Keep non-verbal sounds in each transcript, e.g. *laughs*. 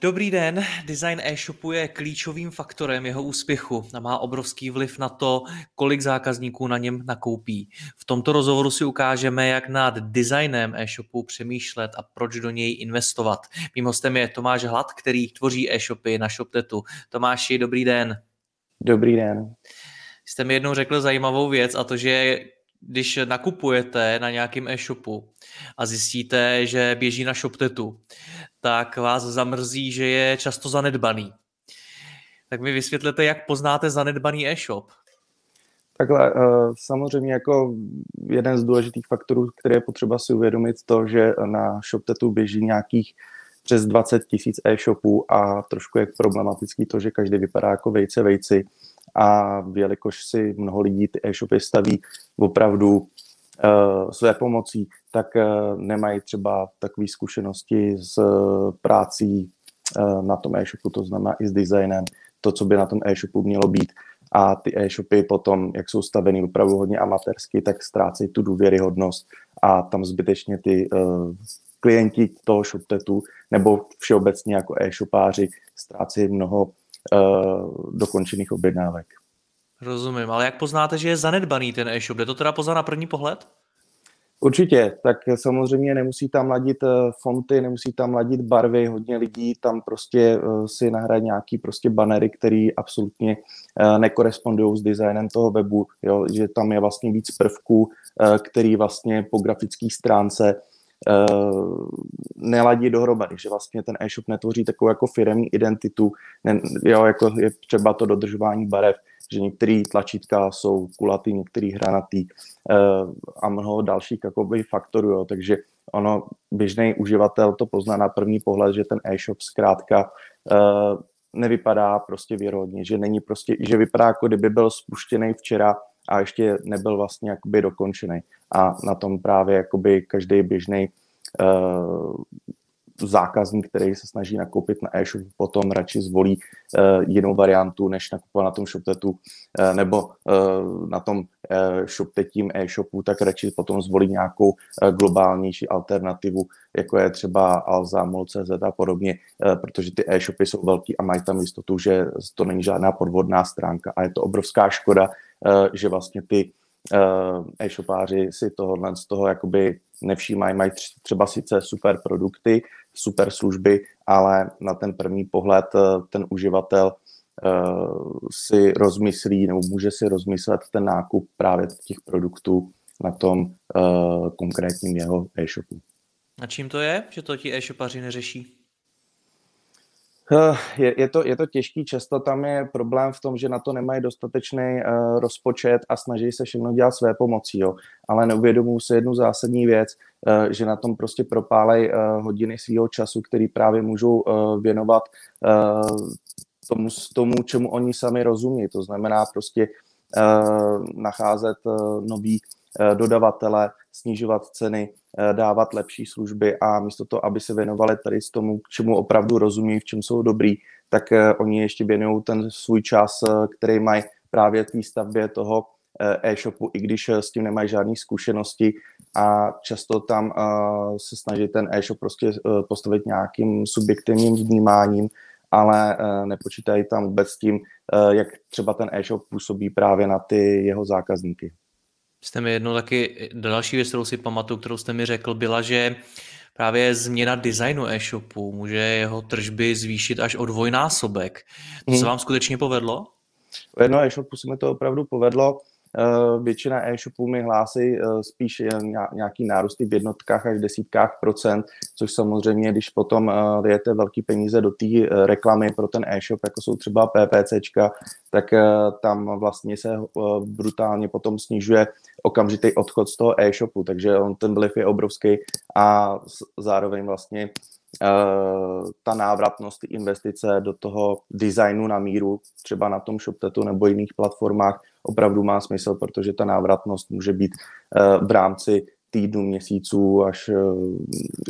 Dobrý den, design e-shopu je klíčovým faktorem jeho úspěchu a má obrovský vliv na to, kolik zákazníků na něm nakoupí. V tomto rozhovoru si ukážeme, jak nad designem e-shopu přemýšlet a proč do něj investovat. Mým hostem je Tomáš Hlad, který tvoří e-shopy na ShopTetu. Tomáši, dobrý den. Dobrý den. Jste mi jednou řekl zajímavou věc a to, že když nakupujete na nějakém e-shopu a zjistíte, že běží na ShopTetu, tak vás zamrzí, že je často zanedbaný. Tak mi vysvětlete, jak poznáte zanedbaný e-shop. Takhle, eh, samozřejmě jako jeden z důležitých faktorů, který je potřeba si uvědomit, to, že na ShopTetu běží nějakých přes 20 tisíc e-shopů a trošku je problematický to, že každý vypadá jako vejce vejci a jelikož si mnoho lidí ty e-shopy staví opravdu uh, své pomocí, tak uh, nemají třeba takové zkušenosti s uh, prácí na tom e-shopu, to znamená i s designem, to, co by na tom e-shopu mělo být. A ty e-shopy potom, jak jsou staveny opravdu hodně amatérsky, tak ztrácejí tu důvěryhodnost a tam zbytečně ty klienti toho ShopTetu nebo všeobecně jako e-shopáři ztrácejí mnoho dokončených objednávek. Rozumím, ale jak poznáte, že je zanedbaný ten e-shop? Jde to teda poznat na první pohled? Určitě, tak samozřejmě nemusí tam ladit eh, fonty, nemusí tam ladit barvy, hodně lidí tam prostě eh, si nahraje nějaký prostě banery, který absolutně nekorespondují s designem toho webu, jo, že tam je vlastně víc prvků, který vlastně po grafické stránce neladí dohromady, že vlastně ten e-shop netvoří takovou jako firemní identitu, ne, jo, jako je třeba to dodržování barev, že některé tlačítka jsou kulatý, některý hranatý uh, a mnoho dalších jakoby, faktorů, jo, takže ono, běžný uživatel to pozná na první pohled, že ten e-shop zkrátka uh, nevypadá prostě věrohodně, že není prostě, že vypadá jako kdyby byl spuštěný včera a ještě nebyl vlastně jakoby dokončený. A na tom právě jakoby každý běžný uh, zákazník, který se snaží nakoupit na e-shop, potom radši zvolí uh, jinou variantu, než nakupovat na tom ShopTetu uh, nebo uh, na tom uh, ShopTetím e-shopu, tak radši potom zvolí nějakou uh, globálnější alternativu, jako je třeba Alza, MOL.cz a podobně, uh, protože ty e-shopy jsou velký a mají tam jistotu, že to není žádná podvodná stránka a je to obrovská škoda, že vlastně ty uh, e-shopáři si tohohle z toho jakoby nevšímají, mají třeba sice super produkty, super služby, ale na ten první pohled eh, ten uživatel si rozmyslí nebo může si rozmyslet ten nákup právě těch produktů na tom konkrétním jeho e-shopu. A čím to je, že to ti e-shopaři neřeší? Eh, je, je, to, je to těžký, často tam je problém v tom, že na to nemají dostatečný uh, rozpočet a snaží se všechno dělat své pomocí, jo. ale neuvědomují se jednu zásadní věc, uh, že na tom prostě propálej uh, hodiny svého času, který právě můžou uh, věnovat uh, tomu, tomu, čemu oni sami rozumí. To znamená prostě uh, nacházet uh, nový uh, dodavatele, snižovat ceny, Eh, dávat lepší služby a místo toho, aby se věnovali tady s tomu, k čemu opravdu rozumí, v čem jsou dobrý, tak eh, oni ještě věnují ten svůj čas, eh, který mají právě k výstavbě toho e-shopu, i když s tím nemají žádné zkušenosti a často tam se snaží ten e-shop prostě postavit nějakým subjektivním vnímáním, ale nepočítají tam vůbec tím, jak třeba ten e-shop působí právě na ty jeho zákazníky jste mi jednou taky, další věc, kterou si pamatuju, kterou jste mi řekl, byla, že právě změna designu e-shopu může jeho tržby zvýšit až o dvojnásobek. To se vám skutečně povedlo? U jednoho e-shopu se mi to opravdu povedlo. Většina e-shopů mi hlásí spíš nějaký nárůsty v jednotkách až desítkách procent, což samozřejmě, když potom jdete velký peníze do té reklamy pro ten e-shop, jako jsou třeba PPCčka, tak tam vlastně se brutálně potom snižuje okamžitý odchod z toho e-shopu, takže on ten vliv je obrovský a zároveň vlastně ta návratnost, investice do toho designu na míru, třeba na tom ShopTetu nebo jiných platformách, opravdu má smysl, protože ta návratnost může být uh, v rámci týdnů, měsíců, až uh,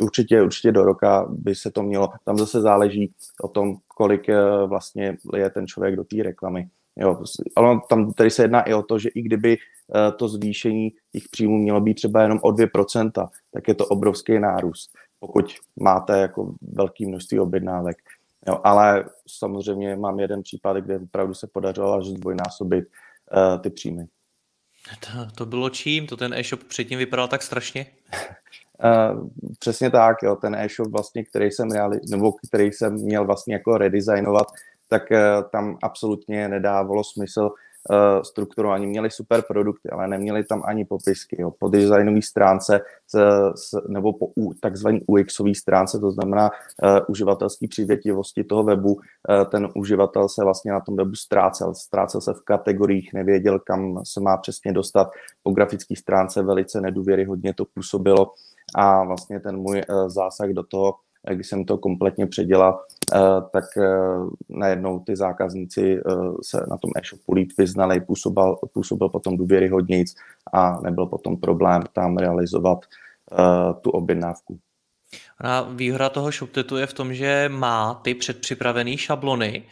určitě, určitě do roka by se to mělo. Tam zase záleží o tom, kolik uh, vlastně je ten člověk do té reklamy. Jo, ale tam tady se jedná i o to, že i kdyby Eh, to zvýšení těch příjmů mělo být třeba jenom o 2%, tak je to obrovský nárůst, pokud máte jako velké množství objednávek. Jo, ale samozřejmě mám jeden případ, kde opravdu se podařilo až zdvojnásobit uh, ty příjmy. To, to bylo čím? To ten e-shop předtím vypadal tak strašně? Uh, přesně tak, jo, ten e-shop vlastně, který jsem reali- nebo který jsem měl vlastně jako redesignovat, tak uh, tam absolutně nedávalo smysl uh, strukturovaní. Měli super produkty, ale neměli tam ani popisky. Jo. Po designové stránce s, s, nebo po u, takzvané UXové stránce, to znamená uh, uživatelské přívětivosti toho webu, uh, ten uživatel se vlastně na tom webu ztrácel. Ztrácel se v kategoriích, nevěděl, kam se má přesně dostat. Po grafické stránce velice nedůvěryhodně to působilo a vlastně ten můj uh, zásah do toho když jsem to kompletně předělal, eh, tak eh, najednou ty zákazníci eh, se na tom e-shopu líp vyznali, působil, působil potom důvěryhodnějc a nebyl potom problém tam realizovat tu objednávku. A výhoda toho ShopTetu je v tom, že má ty předpřipravené šablony,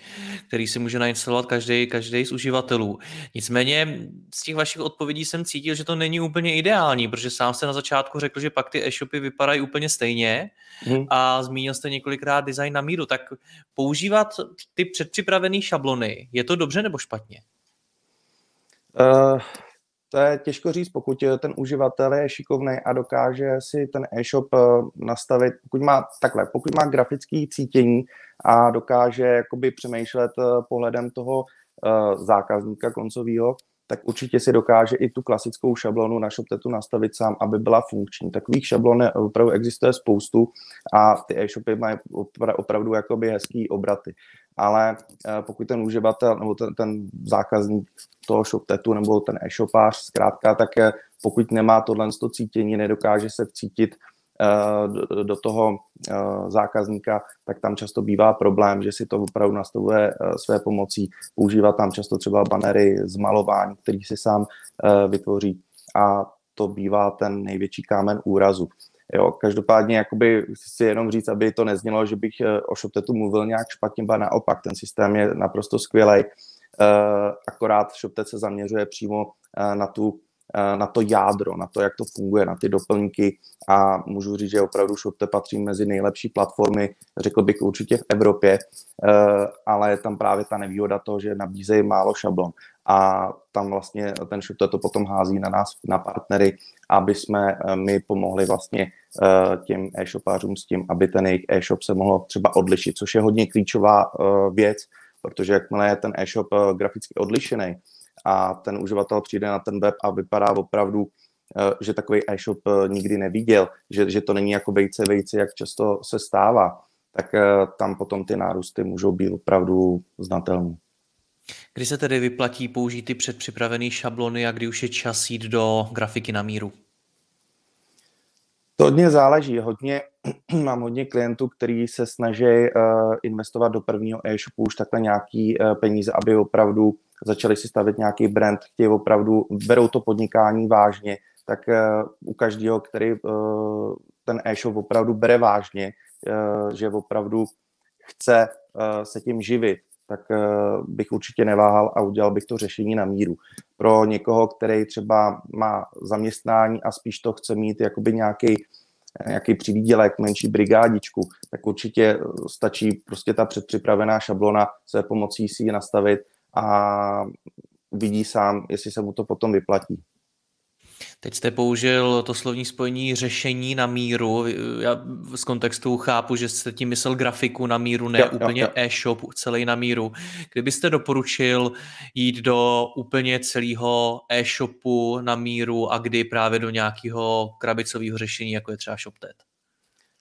který si může nainstalovat každý, každý z uživatelů. Nicméně z těch vašich odpovědí jsem cítil, že to není úplně ideální, protože sám jste na začátku řekl, že pak ty e-shopy vypadají úplně stejně hmm. a zmínil jste několikrát design na míru. Tak používat ty předpřipravené šablony, je to dobře nebo špatně? Uh, to je těžko říct, pokud ten uživatel je šikovný a dokáže si ten e-shop eh, nastavit, pokud má takhle, pokud má grafické cítění a dokáže jakoby přemýšlet eh, pohledem toho eh, zákazníka koncového, tak určitě si dokáže i tu klasickou šablonu na ShopTetu nastavit sám, aby byla funkční. Takových šablon opravdu existuje spoustu a ty e-shopy mají opravdu jakoby hezký obraty. Ale eh, pokud ten uživatel nebo ten, ten zákazník toho ShopTetu nebo ten e-shopář zkrátka, tak pokud nemá tohle cítění, nedokáže se vcítit Eh, do toho eh, zákazníka, tak tam často bývá problém, že si to opravdu nastavuje eh, své pomocí, používá tam často třeba banery z malování, který si sám vytvoří a to bývá ten největší kámen úrazu. Jo, každopádně jakoby si jenom říct, aby to neznělo, že bych o ShopTetu mluvil nějak špatně, ba naopak, ten systém je naprosto skvělý. Akorát ShopTet se zaměřuje přímo na tu na to jádro, na to, jak to funguje, na ty doplňky. A můžu říct, že opravdu Shopte patří mezi nejlepší platformy, řekl bych určitě v Evropě, eh, ale je tam právě ta nevýhoda toho, že nabízejí málo šablon. A tam vlastně ten Shopte to potom hází na nás, na partnery, aby jsme eh, my pomohli vlastně těm e-shopářům s tím, aby ten jejich e-shop se mohl třeba odlišit, což je hodně klíčová věc, protože jakmile je ten e-shop graficky odlišený, a ten uživatel přijde na ten web a vypadá opravdu, eh, že takový e-shop eh, nikdy neviděl, že, že to není jako vejce vejce, jak často se stává, tak eh, tam potom ty nárůsty můžou být opravdu znatelné. Kdy se tedy vyplatí použít ty předpřipravené šablony a kdy už je čas jít do grafiky na míru? To hodně záleží. Hodně, *clears throat* mám hodně klientů, kteří se snaží uh, investovat do prvního e-shopu už takhle nějaký uh, peníze, aby opravdu začali si stavit nějaký brand, chtějí opravdu, berou to podnikání vážně, tak uh, u každého, který uh, ten e-shop opravdu bere vážně, uh, že opravdu chce se tím živit, tak bych určitě neváhal a udělal bych to řešení na míru. Pro někoho, který třeba má zaměstnání a spíš to chce mít jakoby nějaký nějaký přivídělek, menší brigádičku, tak určitě stačí prostě ta předpřipravená šablona své pomocí si ji nastavit a vidí sám, jestli se mu to potom vyplatí. Teď jste použil to slovní spojení řešení na míru. Já z kontextu chápu, že jste tím myslel grafiku na míru, ne jo, úplně jo, jo. e-shop celý na míru. Kdybyste doporučil jít do úplně celého e-shopu na míru a kdy právě do nějakého krabicového řešení, jako je třeba ShopTet?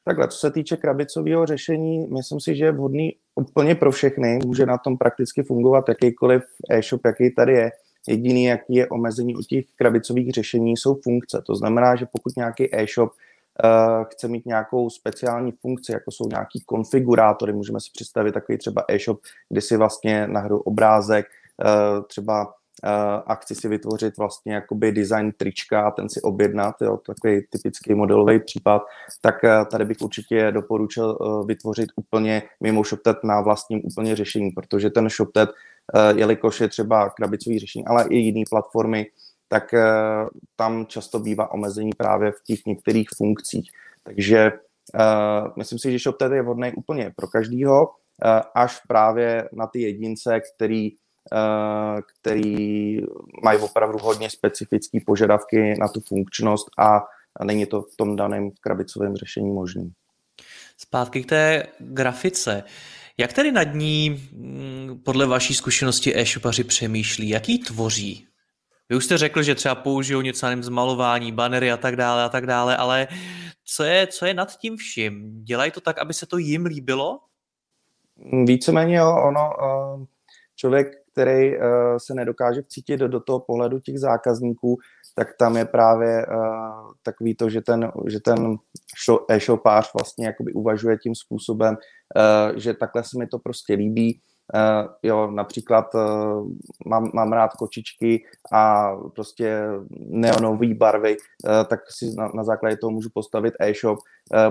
Takhle, co se týče krabicového řešení, myslím si, že je vhodný úplně pro všechny. Může na tom prakticky fungovat jakýkoliv e-shop, jaký tady je. Jediný, jaký je omezení u těch krabicových řešení, jsou funkce. To znamená, že pokud nějaký e-shop uh, chce mít nějakou speciální funkci, jako jsou nějaký konfigurátory, můžeme si představit takový třeba e-shop, kde si vlastně nahraju obrázek, uh, třeba a chci si vytvořit vlastně jakoby design trička a ten si objednat, jo, takový typický modelový případ, tak eh, tady bych určitě doporučil eh, vytvořit úplně mimo ShopTet na vlastním úplně řešení, protože ten ShopTet, eh, jelikož je třeba krabicový řešení, ale i jiné platformy, tak tam často bývá omezení právě v těch některých funkcích. Takže myslím si, že ShopTet je vhodný úplně pro každýho, až právě na ty jedince, který Eh, který mají opravdu hodně specifické požadavky na tu funkčnost a není to v tom daném krabicovém řešení možné. Zpátky k té grafice. Jak tedy nad ní mm, podle vaší zkušenosti e-shopaři přemýšlí? Jak ji tvoří? Vy už jste řekl, že třeba použijou něco nevím, zmalování, banery a tak dále a tak dále, ale co je, co je nad tím vším? Dělají to tak, aby se to jim líbilo? Víceméně jo, ono, eh, člověk který uh, se nedokáže vcítit do, do toho pohledu těch zákazníků, tak tam je právě uh, takový to, že ten, že ten e-shopář vlastně jakoby uvažuje tím způsobem, uh, že takhle se mi to prostě líbí, jo, například uh, mám, mám rád kočičky a prostě neonové barvy, uh, tak si na, na základě toho můžu postavit e-shop,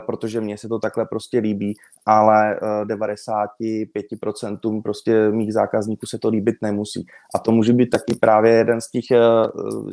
protože mně se to takhle prostě líbí, ale uh, 95% prostě mých zákazníků se to líbit nemusí. A to může být taky právě jeden z těch,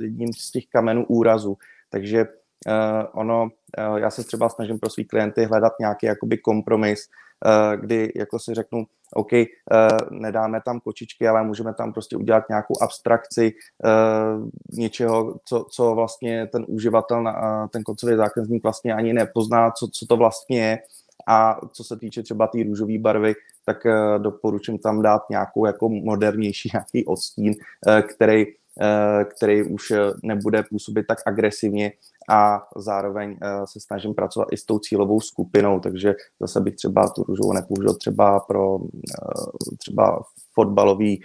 jedním z těch kamenů úrazu. Takže uh, ono, uh, já se třeba snažím pro svý klienty hledat nějaký jakoby kompromis, uh, kdy jako si řeknu, OK, uh, nedáme tam kočičky, ale můžeme tam prostě udělat nějakou abstrakci uh, něčeho, co, co vlastně ten uživatel, uh, ten koncový zákazník vlastně ani nepozná, co, co to vlastně je. A co se týče třeba té tý růžové barvy, tak doporučím tam dát nějakou jako modernější *laughs* nějaký odstín, který který už nebude působit tak agresivně a zároveň uh, se snažím pracovat i s tou cílovou skupinou, takže zase bych třeba tu růžovou nepoužil třeba pro uh, třeba fotbalový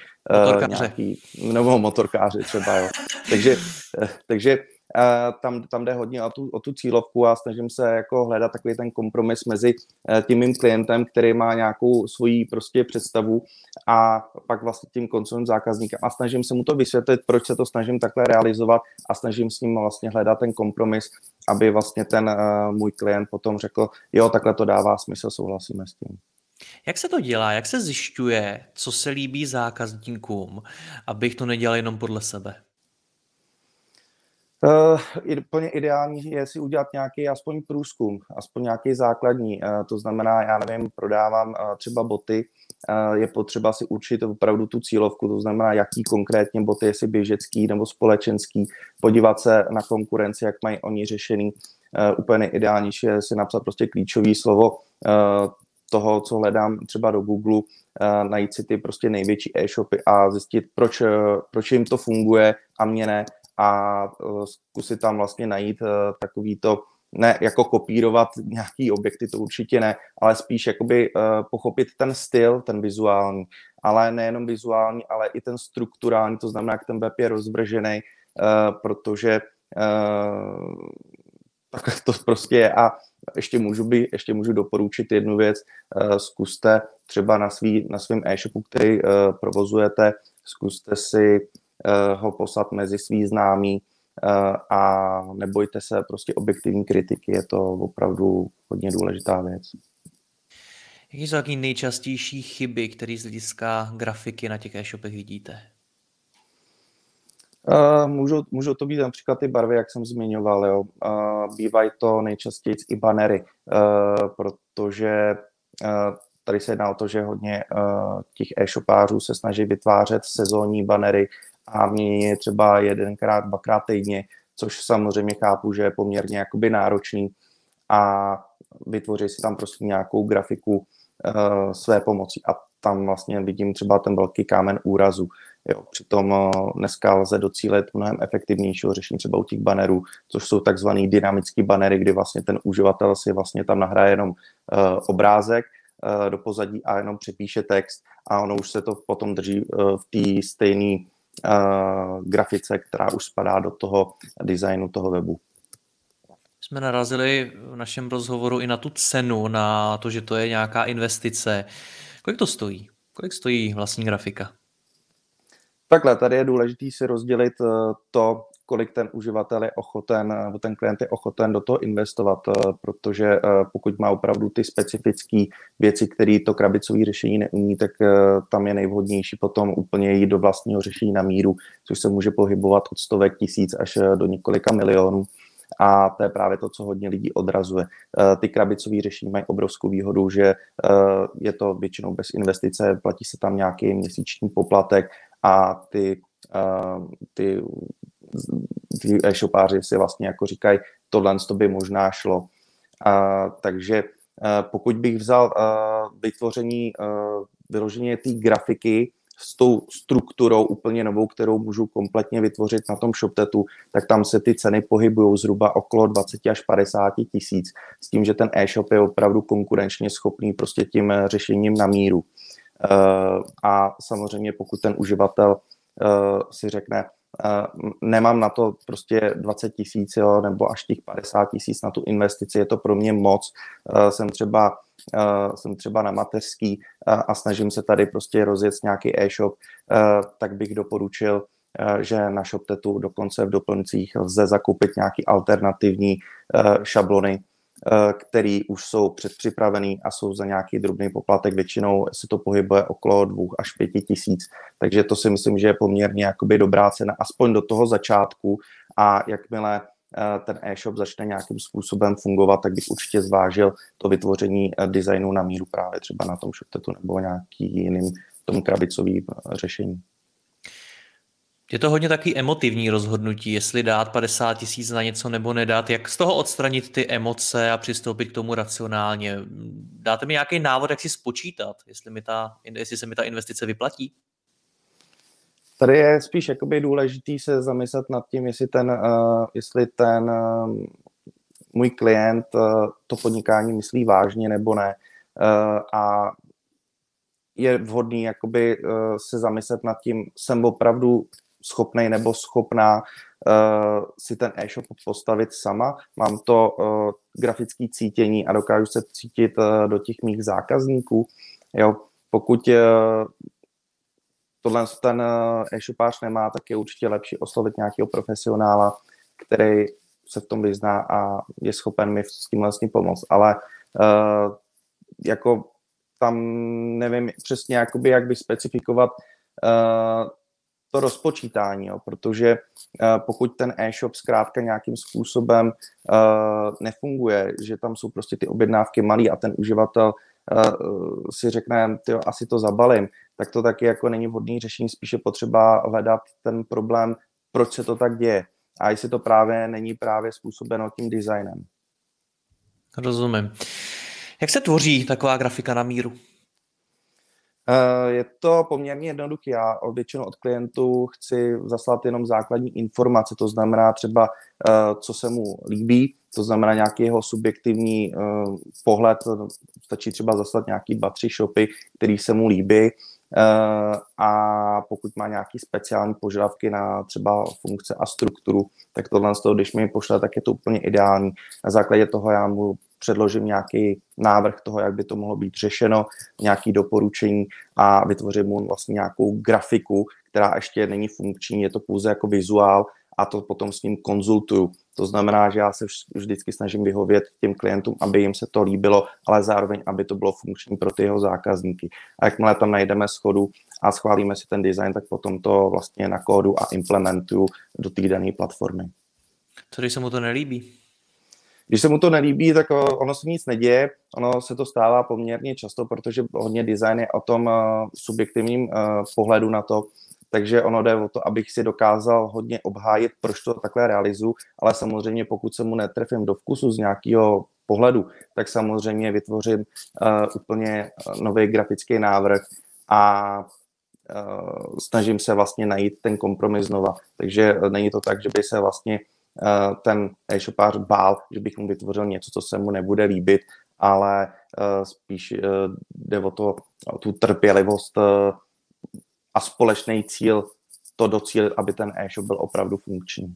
uh, nějaký, nebo motorkáři třeba, jo. Takže, takže tam, tam jde hodně o tu, o tu cílovku a snažím se jako hledat takový ten kompromis mezi eh, tím mým klientem, který má nějakou svoji prostě představu a pak vlastně tím koncovým zákazníkem a snažím se mu to vysvětlit, proč se to snažím takhle realizovat a snažím s ním vlastně hledat ten kompromis, aby vlastně ten uh, můj klient potom řekl, jo, takhle to dává smysl, souhlasíme s tím. Jak se to dělá? Jak se zjišťuje, co se líbí zákazníkům, abych to nedělal jenom podle sebe? Uh, ideální je si udělat nějaký aspoň průzkum, aspoň nějaký základní. Uh, to znamená, já nevím, prodávám uh, třeba boty, je potřeba si určit opravdu tu cílovku, to znamená, jaký konkrétně boty, jestli běžecký nebo společenský, podívat se na konkurenci, jak mají oni řešený. Úplně ideálnější je si napsat prostě klíčové slovo toho, co hledám třeba do Google, najít si ty prostě největší e-shopy a zjistit, proč, proč jim to funguje a mě ne a uh, zkusit tam vlastně najít uh, takový to, ne jako kopírovat nějaký objekty, to určitě ne, ale spíš jakoby uh, pochopit ten styl, ten vizuální, ale nejenom vizuální, ale i ten strukturální, to znamená, jak ten web je rozvržený, protože tak to prostě je. A ještě můžu, by, ještě můžu doporučit jednu věc, zkuste třeba na, svý, na svém e-shopu, který provozujete, zkuste si ho poslat mezi svý známý eh, a nebojte se prostě objektivní kritiky, je to opravdu hodně důležitá věc. Jaké jsou taky nejčastější chyby, které z hlediska grafiky na těch e-shopech vidíte? Uh, můžou, můžou to být například ty barvy, jak jsem zmiňoval. Jo. Uh, bývají to nejčastěji i banery, uh, protože uh, tady se jedná o to, že hodně uh, těch e-shopářů se snaží vytvářet sezónní banery a mění je třeba jedenkrát, dvakrát týdně, což samozřejmě chápu, že je poměrně jakoby náročný a vytvoří si tam prostě nějakou grafiku uh, své pomocí. A tam vlastně vidím třeba ten velký kámen úrazu. Jo, přitom uh, dneska lze docílit mnohem efektivnějšího řešení třeba u těch banerů, což jsou takzvaný dynamický banery, kdy vlastně ten uživatel si vlastně tam nahraje jenom uh, obrázek uh, do pozadí a jenom přepíše text a ono už se to potom drží uh, v té stejné grafice, která už spadá do toho designu toho webu jsme narazili v našem rozhovoru i na tu cenu, na to, že to je nějaká investice. Kolik to stojí? Kolik stojí vlastní grafika? Takhle, tady je důležité si rozdělit eh, to, kolik ten uživatel je ochoten, nebo ten klient je ochoten do toho investovat, eh, protože eh, pokud má opravdu ty specifické věci, které to krabicové řešení neumí, tak tam je nejvhodnější potom úplně jít do vlastního řešení na míru, což se může pohybovat od stovek tisíc až do několika milionů a to je právě to, co hodně lidí odrazuje. Eh, ty krabicové řešení mají obrovskou výhodu, že eh, je to většinou bez investice, platí se tam nějaký měsíční poplatek a eh, ty, ty e-shopáři si vlastně jako říkají, tohle to by možná šlo. Takže pokud bych vzal vytvoření vyloženě té grafiky, s tou strukturou úplně novou, kterou můžu kompletně vytvořit na tom ShopTetu, tak tam se ty ceny pohybují zhruba okolo 20 až 50 tisíc, s tím, že ten e-shop je opravdu konkurenčně schopný prostě tím řešením na míru. A samozřejmě pokud ten uživatel si řekne, nemám na to prostě 20 tisíc nebo až těch 50 tisíc na tu investici, je to pro mě moc. Jsem třeba jsem třeba na mateřský a snažím se tady prostě rozjet nějaký e-shop, tak bych doporučil, že na ShopTetu dokonce v doplňcích lze zakoupit nějaký alternativní šablony, který už jsou předpřipravený a jsou za nějaký drobný poplatek. Většinou se to pohybuje okolo dvou až pěti tisíc. Takže to si myslím, že je poměrně jakoby dobrá cena, aspoň do toho začátku. A jakmile Eh, ten e-shop začne nějakým způsobem fungovat, tak bych určitě zvážil to vytvoření eh, designu na míru právě třeba na tom ShopTetu nebo nějaký jiným tom krabicový eh, řešení. Je to hodně taky emotivní rozhodnutí, jestli dát 50 tisíc na něco nebo nedat. Jak z toho odstranit ty emoce a přistoupit k tomu racionálně? Dáte mi nějaký návod, jak si spočítat, jestli, mi ta, jestli se mi ta investice vyplatí? Tady je spíš jakoby důležitý se zamyslet nad tím, jestli ten, uh, jestli ten uh, můj klient uh, to podnikání myslí vážně nebo ne. Uh, a je vhodný jakoby uh, se zamyslet nad tím, jsem opravdu schopný nebo schopná uh, si ten e-shop postavit sama. Mám to uh, grafické cítění a dokážu se cítit uh, do těch mých zákazníků. Jo, pokud uh, tohle ten e-shopář nemá, tak je určitě lepší oslovit nějakého profesionála, který se v tom vyzná a je schopen mi s tím vlastně pomoct. Ale uh, jako tam nevím přesně, jakoby, jak by specifikovat uh, to rozpočítání, jo, protože uh, pokud ten e-shop zkrátka nějakým způsobem uh, nefunguje, že tam jsou prostě ty objednávky malý a ten uživatel uh, si řekne, tyjo, asi to zabalím, tak to taky jako není vhodný řešení, spíše potřeba hledat ten problém, proč se to tak děje. A jestli to právě není právě způsobeno tím designem. Rozumím. Jak se tvoří taková grafika na míru? Eh, je to poměrně jednoduché. Já většinou od klientů chci zaslat jenom základní informace, to znamená třeba, eh, co se mu líbí, to znamená nějaký jeho subjektivní eh, pohled, stačí třeba zaslat nějaký batři shopy, který se mu líbí, a pokud má nějaký speciální požadavky na třeba funkce a strukturu, tak tohle z toho, když mi pošle, tak je to úplně ideální. Na základě toho já mu předložím nějaký návrh toho, jak by to mohlo být řešeno, nějaký doporučení a vytvořím mu vlastně nějakou grafiku, která ještě není funkční, je to pouze jako vizuál a to potom s ním konzultuju. To znamená, že já se vždycky snažím vyhovět těm klientům, aby jim se to líbilo, ale zároveň, aby to bylo funkční pro ty jeho zákazníky. A jakmile tam najdeme schodu a schválíme si ten design, tak potom to vlastně na kódu a implementuju do té dané platformy. Co když se mu to nelíbí? Když se mu to nelíbí, tak ono se nic neděje. Ono se to stává poměrně často, protože hodně design je o tom uh, subjektivním uh, pohledu na to, takže ono jde o to, abych si dokázal hodně obhájit, proč to takhle realizu, ale samozřejmě pokud se mu netrefím do vkusu z nějakého pohledu, tak samozřejmě vytvořím úplně nový grafický návrh a snažím se vlastně najít ten kompromis znova. Takže není to tak, že by se vlastně ten e-shopář bál, že bych mu vytvořil něco, co se mu nebude líbit, ale uh, spíš uh, jde o, to, o tu trpělivost uh, a společný cíl to docílit, aby ten e-shop byl opravdu funkční.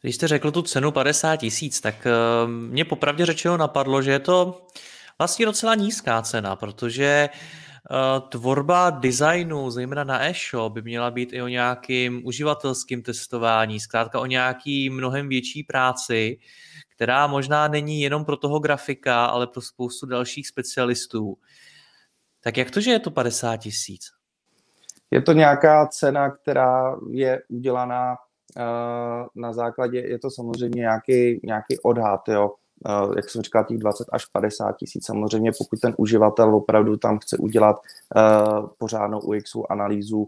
Když jste řekl tu cenu 50 tisíc, tak mě popravdě řečeno napadlo, že je to vlastně docela nízká cena, protože tvorba designu, zejména na e-shop, by měla být i o nějakým uživatelským testování, zkrátka o nějaký mnohem větší práci, která možná není jenom pro toho grafika, ale pro spoustu dalších specialistů. Tak jak to, že je to 50 tisíc? Je to nějaká cena, která je udělaná uh, na základě, je to samozřejmě nějaký, nějaký odhad, jo. Eh, jak jsem říkal, těch 20 až 50 tisíc. Samozřejmě, pokud ten uživatel opravdu tam chce udělat uh, pořádnou UX analýzu, uh,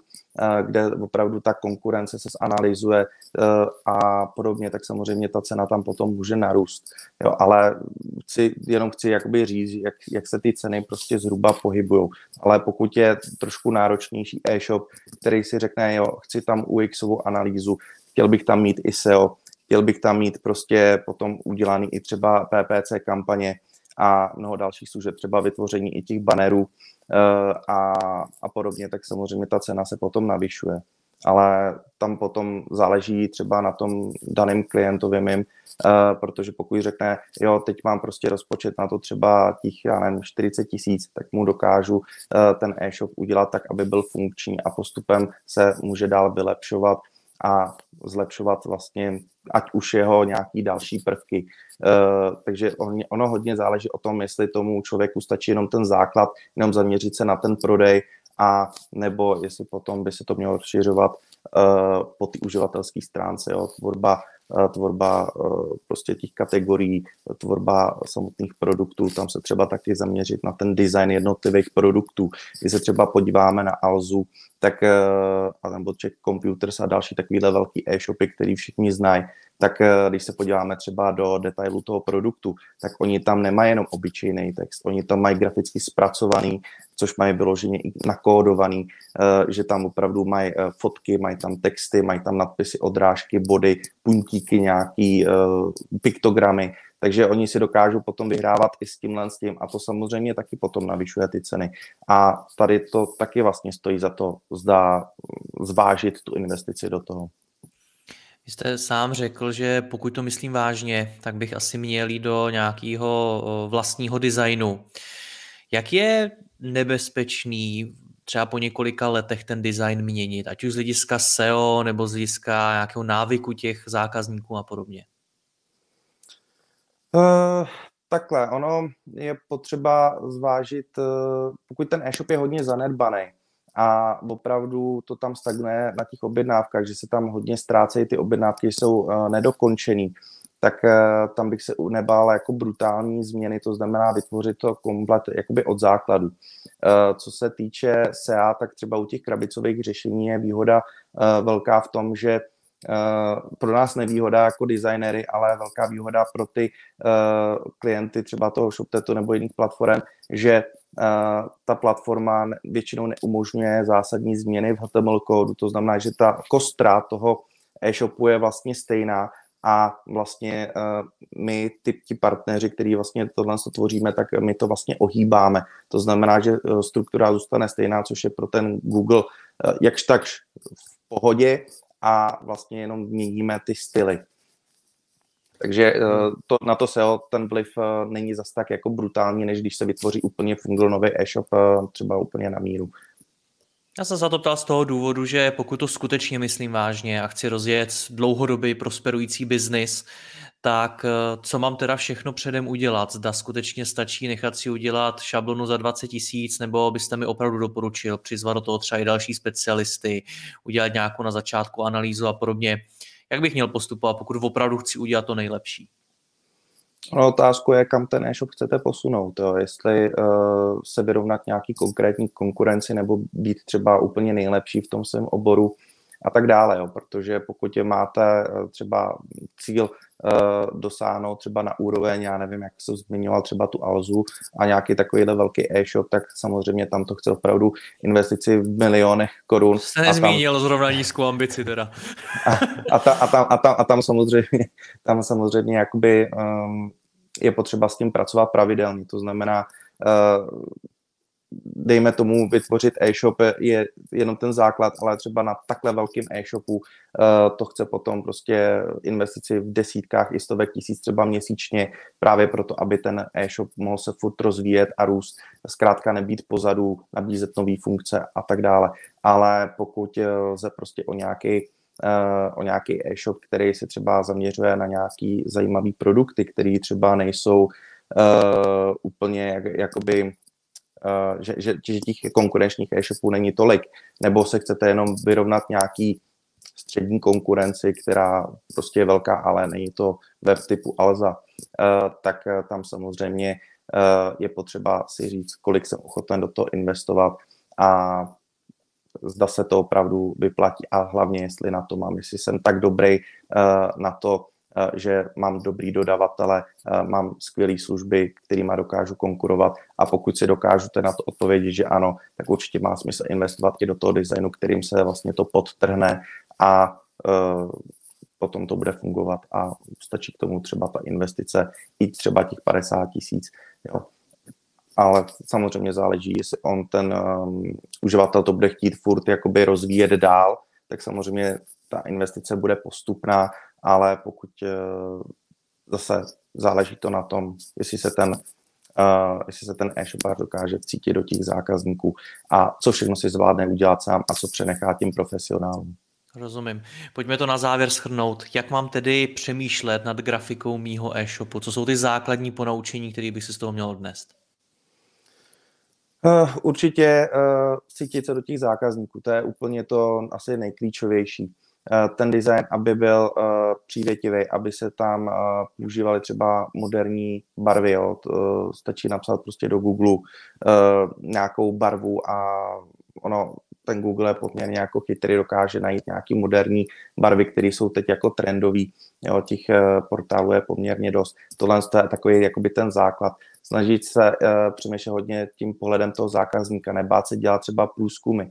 kde opravdu ta konkurence se zanalizuje uh, a podobně, tak samozřejmě ta cena tam potom může narůst. Jo, ale chci, jenom chci jakoby říct, jak, jak se ty ceny prostě zhruba pohybují. Ale pokud je trošku náročnější e-shop, který si řekne, jo, chci tam UXovou analýzu, chtěl bych tam mít i SEO, Chtěl bych tam mít prostě potom udělaný i třeba PPC kampaně a mnoho dalších služeb, třeba vytvoření i těch bannerů eh, a, a podobně, tak samozřejmě ta cena se potom navyšuje. Ale tam potom záleží třeba na tom daném klientovi mým, eh, protože pokud řekne, jo, teď mám prostě rozpočet na to třeba těch, já nevím, 40 tisíc, tak mu dokážu eh, ten e-shop udělat tak, aby byl funkční a postupem se může dál vylepšovat a zlepšovat vlastně ať už jeho nějaký další prvky. Uh, takže on, ono hodně záleží o tom, jestli tomu člověku stačí jenom ten základ, jenom zaměřit se na ten prodej, a nebo jestli potom by se to mělo rozšiřovat uh, po té uživatelské stránce, jo, tvorba, tvorba uh, prostě těch kategorií, tvorba samotných produktů, tam se třeba taky zaměřit na ten design jednotlivých produktů. Když se třeba podíváme na Alzu, tak, uh, nebo Czech Computers a další takovýhle velký e-shopy, který všichni znají, tak eh, když se podíváme třeba do detailu toho produktu, tak oni tam nemají jenom obyčejný text, oni tam mají graficky zpracovaný, což mají vyloženě i nakódovaný, eh, že tam opravdu mají eh, fotky, mají tam texty, mají tam nadpisy, odrážky, body, puntíky, nějaký piktogramy, takže oni si dokážou potom vyhrávat i s tímhle s tím a to samozřejmě taky potom navyšuje ty ceny. A tady to taky vlastně stojí za to, zdá zvážit tu investici do toho. Vy jste sám řekl, že pokud to myslím vážně, tak bych asi měl jít do nějakého vlastního designu. Jak je nebezpečný třeba po několika letech ten design měnit, ať už z hlediska SEO nebo z hlediska nějakého návyku těch zákazníků a podobně? Uh, takhle, ono je potřeba zvážit, uh, pokud ten e-shop je hodně zanedbaný, a opravdu to tam stagnuje na těch objednávkách, že se tam hodně ztrácejí, ty objednávky jsou uh, nedokončený, tak uh, tam bych se nebál jako brutální změny, to znamená vytvořit to komplet jakoby od základu. Uh, co se týče SEA, tak třeba u těch krabicových řešení je výhoda velká v tom, že pro nás nevýhoda jako designery, ale velká výhoda pro ty uh, klienty třeba toho ShopTetu nebo jiných platform, že ta platforma většinou neumožňuje zásadní změny v HTML kódu, to znamená, že ta kostra toho e-shopu je vlastně stejná a vlastně my, ty, ti partneři, který vlastně tohle tvoříme, tak my to vlastně ohýbáme. To znamená, že struktura zůstane stejná, což je pro ten Google jakž takž v pohodě a vlastně jenom měníme ty styly. Takže eh, to, na to SEO ten vliv eh, není zas tak jako brutální, než když se vytvoří úplně nový e-shop eh, třeba úplně na míru. Já jsem se to ptal z toho důvodu, že pokud to skutečně myslím vážně a chci rozjet dlouhodobý prosperující biznis, tak co mám teda všechno předem udělat? Zda skutečně stačí nechat si udělat šablonu za 20 tisíc, nebo byste mi opravdu doporučil přizvat do toho třeba i další specialisty, udělat nějakou na začátku analýzu a podobně jak bych měl postupovat, pokud opravdu chci udělat to nejlepší? No, otázku je, kam ten e-shop chcete posunout. Jo. Jestli uh, se vyrovnat nějaký konkrétní konkurenci nebo být třeba úplně nejlepší v tom svém oboru, a tak dále, jo, protože pokud je máte třeba cíl dosáhnout třeba na úroveň, já nevím, jak jsem zmiňoval třeba tu Alzu a nějaký takovýhle velký e-shop, tak samozřejmě tam to chce opravdu investici v milionech korun. Jste nezmínil tam, zrovna nízkou ambici teda. *laughs* A, a, ta, a, tam, a, tam, a tam samozřejmě, tam samozřejmě jakoby um, je potřeba s tím pracovat pravidelně, to znamená uh, dejme tomu, vytvořit e-shop je jenom ten základ, ale třeba na takhle velkým e-shopu uh, to chce potom prostě investici v desítkách i stovek tisíc třeba měsíčně, právě proto, aby ten e-shop mohl se furt rozvíjet a růst, zkrátka nebýt pozadu, nabízet nové funkce a tak dále. Ale pokud lze prostě o nějaký uh, o nějaký e-shop, který se třeba zaměřuje na nějaký zajímavý produkty, které třeba nejsou uh, úplně jak, jakoby Eh, že, že, že těch konkurenčních e-shopů není tolik, nebo se chcete jenom vyrovnat nějaký střední konkurenci, která prostě je velká, ale není to web typu Alza, eh, tak eh, tam samozřejmě je potřeba si říct, kolik jsem ochoten do toho investovat a zda se to opravdu vyplatí a hlavně, jestli na to mám, jestli jsem tak dobrý na to, že mám dobrý dodavatele, eh, mám skvělé služby, kterými dokážu konkurovat a pokud si dokážu na to odpovědět, že ano, tak určitě má smysl investovat i do toho designu, kterým se vlastně to podtrhne a uh, potom to bude fungovat a stačí k tomu třeba ta investice i třeba těch 50 tisíc. Jo. Ale samozřejmě záleží, jestli on ten um, uživatel to bude chtít furt jakoby rozvíjet dál, tak samozřejmě ta investice bude postupná ale pokud eh, zase záleží to na tom, jestli se ten Uh, jestli se ten e-shopář dokáže vcítit do těch zákazníků a co všechno si zvládne udělat sám a co přenechá tím profesionálům. Rozumím. Pojďme to na závěr schrnout. Jak mám tedy přemýšlet nad grafikou mýho e-shopu? Co jsou ty základní ponaučení, které bych si z toho měl odnést? Uh, určitě uh, cítit se do těch zákazníků, to je úplně to asi nejklíčovější. Eh, ten design, aby byl uh, přívětivý, aby se tam uh, používaly třeba moderní barvy. Jo. To, stačí napsat prostě do Google uh, nějakou barvu a ono, ten Google je poměrně jako chytrý, dokáže najít nějaký moderní barvy, které jsou teď jako trendový. Jo, těch uh, portálů je poměrně dost. Tohle je takový jakoby ten základ snažit se uh, přemýšlet hodně tím pohledem toho zákazníka, nebát se dělat třeba průzkumy, uh,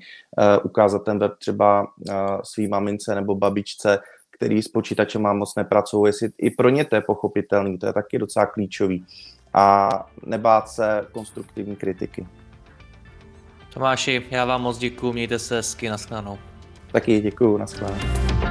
ukázat ten web třeba uh, svý mamince nebo babičce, který s počítačem má moc nepracují, jestli i pro ně to je pochopitelný, to je taky docela klíčový. A nebát se konstruktivní kritiky. Tomáši, já vám moc děkuji, mějte se hezky, nashledanou. Taky děkuji, nashledanou.